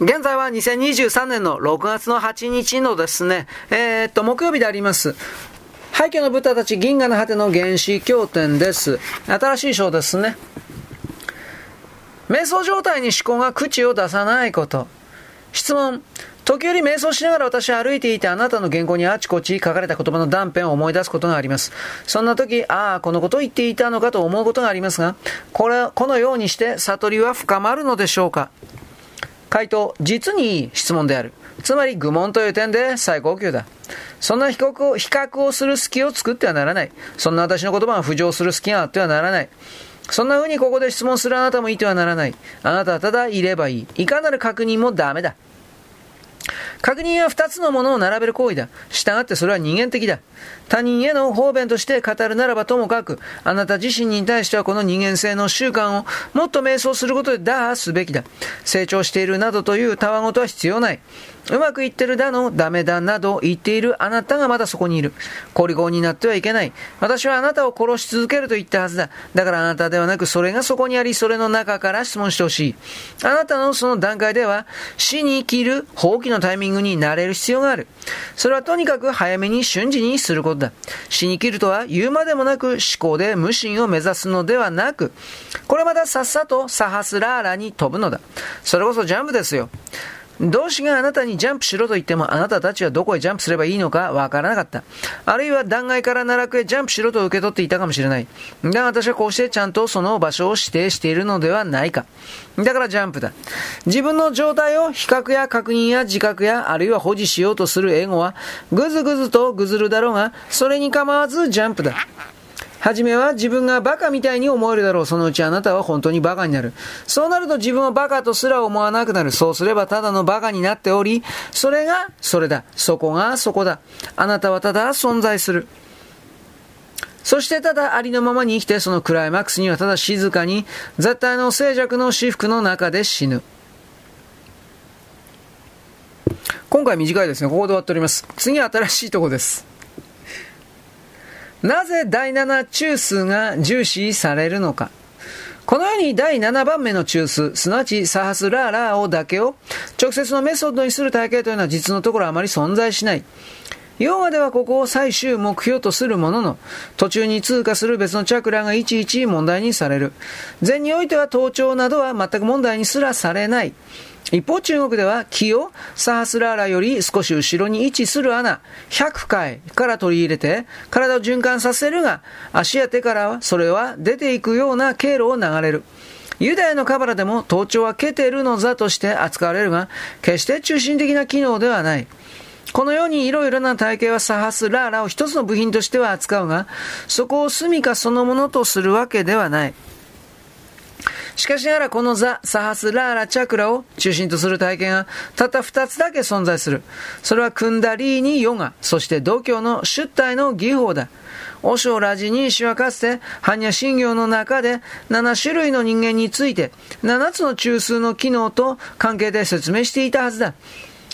現在は2023年の6月の8日のですね、えー、っと、木曜日であります。廃墟の豚たち銀河の果ての原始経典です。新しい章ですね。瞑想状態に思考が口を出さないこと。質問。時折瞑想しながら私は歩いていてあなたの原稿にあちこち書かれた言葉の断片を思い出すことがあります。そんな時、ああ、このことを言っていたのかと思うことがありますが、これ、このようにして悟りは深まるのでしょうか？回答、実にいい質問である。つまり愚問という点で最高級だ。そんな比較を、比較をする隙を作ってはならない。そんな私の言葉が浮上する隙があってはならない。そんな風にここで質問するあなたもいてはならない。あなたはただいればいい。いかなる確認もダメだ。確認は二つのものを並べる行為だ。従ってそれは人間的だ。他人への方便として語るならばともかく、あなた自身に対してはこの人間性の習慣をもっと瞑想することで打破すべきだ。成長しているなどというたわごとは必要ない。うまくいってるだの、ダメだなど言っているあなたがまだそこにいる。コリゴになってはいけない。私はあなたを殺し続けると言ったはずだ。だからあなたではなくそれがそこにあり、それの中から質問してほしい。あなたのその段階では死に切る放棄のタイミングになれる必要がある。それはとにかく早めに瞬時にすることだ。死に切るとは言うまでもなく思考で無心を目指すのではなく、これまたさっさとサハスラーラに飛ぶのだ。それこそジャンプですよ。同志があなたにジャンプしろと言ってもあなたたちはどこへジャンプすればいいのかわからなかった。あるいは断崖から奈落へジャンプしろと受け取っていたかもしれない。だが私はこうしてちゃんとその場所を指定しているのではないか。だからジャンプだ。自分の状態を比較や確認や自覚やあるいは保持しようとするエゴはぐずぐずとぐずるだろうが、それに構わずジャンプだ。はじめは自分がバカみたいに思えるだろう。そのうちあなたは本当にバカになる。そうなると自分をバカとすら思わなくなる。そうすればただのバカになっており、それがそれだ。そこがそこだ。あなたはただ存在する。そしてただありのままに生きて、そのクライマックスにはただ静かに、絶対の静寂の私服の中で死ぬ。今回短いですね。ここで終わっております。次は新しいとこです。なぜ第7中数が重視されるのか？このように第7番目の中数、すなわちサハスラーラーをだけを直接のメソッドにする体系というのは実のところあまり存在しない。ヨガではここを最終目標とするものの、途中に通過する別のチャクラがいちいち問題にされる。禅においては頭頂などは全く問題にすらされない。一方中国では気をサハスラーラより少し後ろに位置する穴、100回から取り入れて体を循環させるが、足や手からそれは出ていくような経路を流れる。ユダヤのカバラでも頭頂はケテルの座として扱われるが、決して中心的な機能ではない。このようにいろいろな体系はサハスラーラを一つの部品としては扱うが、そこを住処そのものとするわけではない。しかしながらこのザ・サハス・ラーラ・チャクラを中心とする体験はたった2つだけ存在する。それはクンダリーニ・ヨガ、そして度胸の出体の技法だ。オショ・ラジニー氏はかつて、般若心経の中で7種類の人間について7つの中枢の機能と関係で説明していたはずだ。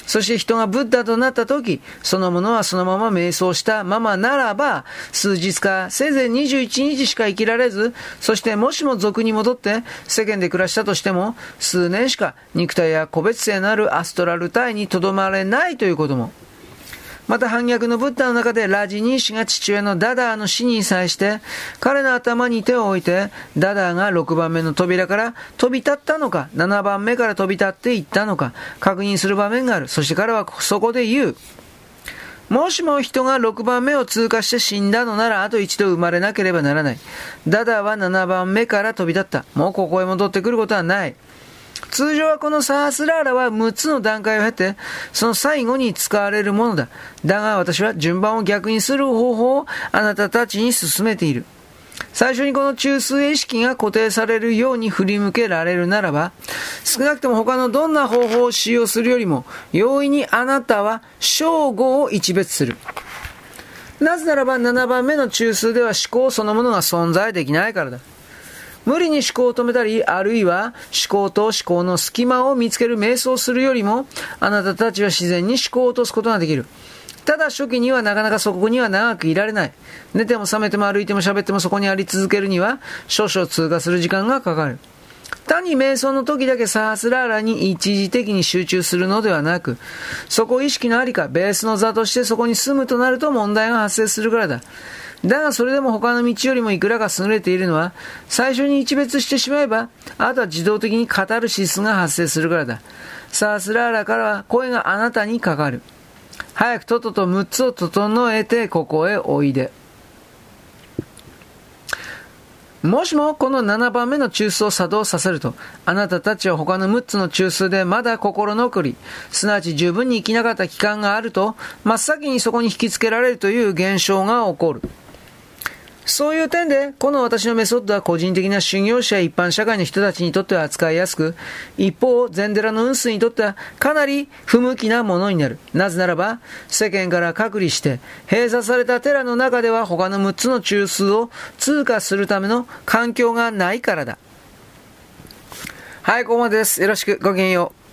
そして人がブッダとなった時、そのものはそのまま瞑想したままならば、数日か、せいぜい21日しか生きられず、そしてもしも俗に戻って世間で暮らしたとしても、数年しか肉体や個別性のあるアストラル体にとどまれないということも。また反逆のブッダの中でラジニー氏が父親のダダーの死に際して、彼の頭に手を置いて、ダダーが6番目の扉から飛び立ったのか、7番目から飛び立っていったのか、確認する場面がある。そして彼はそこで言う。もしも人が6番目を通過して死んだのなら、あと一度生まれなければならない。ダダーは7番目から飛び立った。もうここへ戻ってくることはない。通常はこのサースラーラは6つの段階を経て、その最後に使われるものだ。だが私は順番を逆にする方法をあなたたちに進めている。最初にこの中枢意識が固定されるように振り向けられるならば、少なくとも他のどんな方法を使用するよりも、容易にあなたは正午を一別する。なぜならば7番目の中枢では思考そのものが存在できないからだ。無理に思考を止めたり、あるいは思考と思考の隙間を見つける瞑想するよりも、あなたたちは自然に思考を落とすことができる。ただ初期にはなかなかそこには長くいられない。寝ても覚めても歩いても喋ってもそこにあり続けるには少々通過する時間がかかる。単に瞑想の時だけサースラーラに一時的に集中するのではなく、そこ意識のありか、ベースの座としてそこに住むとなると問題が発生するからだ。だがそれでも他の道よりもいくらか優れているのは、最初に一別してしまえば、あとは自動的にカタルシスが発生するからだ。サースラーラからは声があなたにかかる。早くとっとと6つを整えてここへおいで。もしもこの7番目の中枢を作動させると、あなたたちは他の6つの中枢でまだ心残り、すなわち十分に生きなかった期間があると、真っ先にそこに引きつけられるという現象が起こる。そういう点で、この私のメソッドは個人的な修行者や一般社会の人たちにとっては扱いやすく、一方、禅寺の運数にとってはかなり不向きなものになる。なぜならば、世間から隔離して、閉鎖された寺の中では他の6つの中枢を通過するための環境がないからだ。はい、ここまでです。よろしく、ごきげんよう。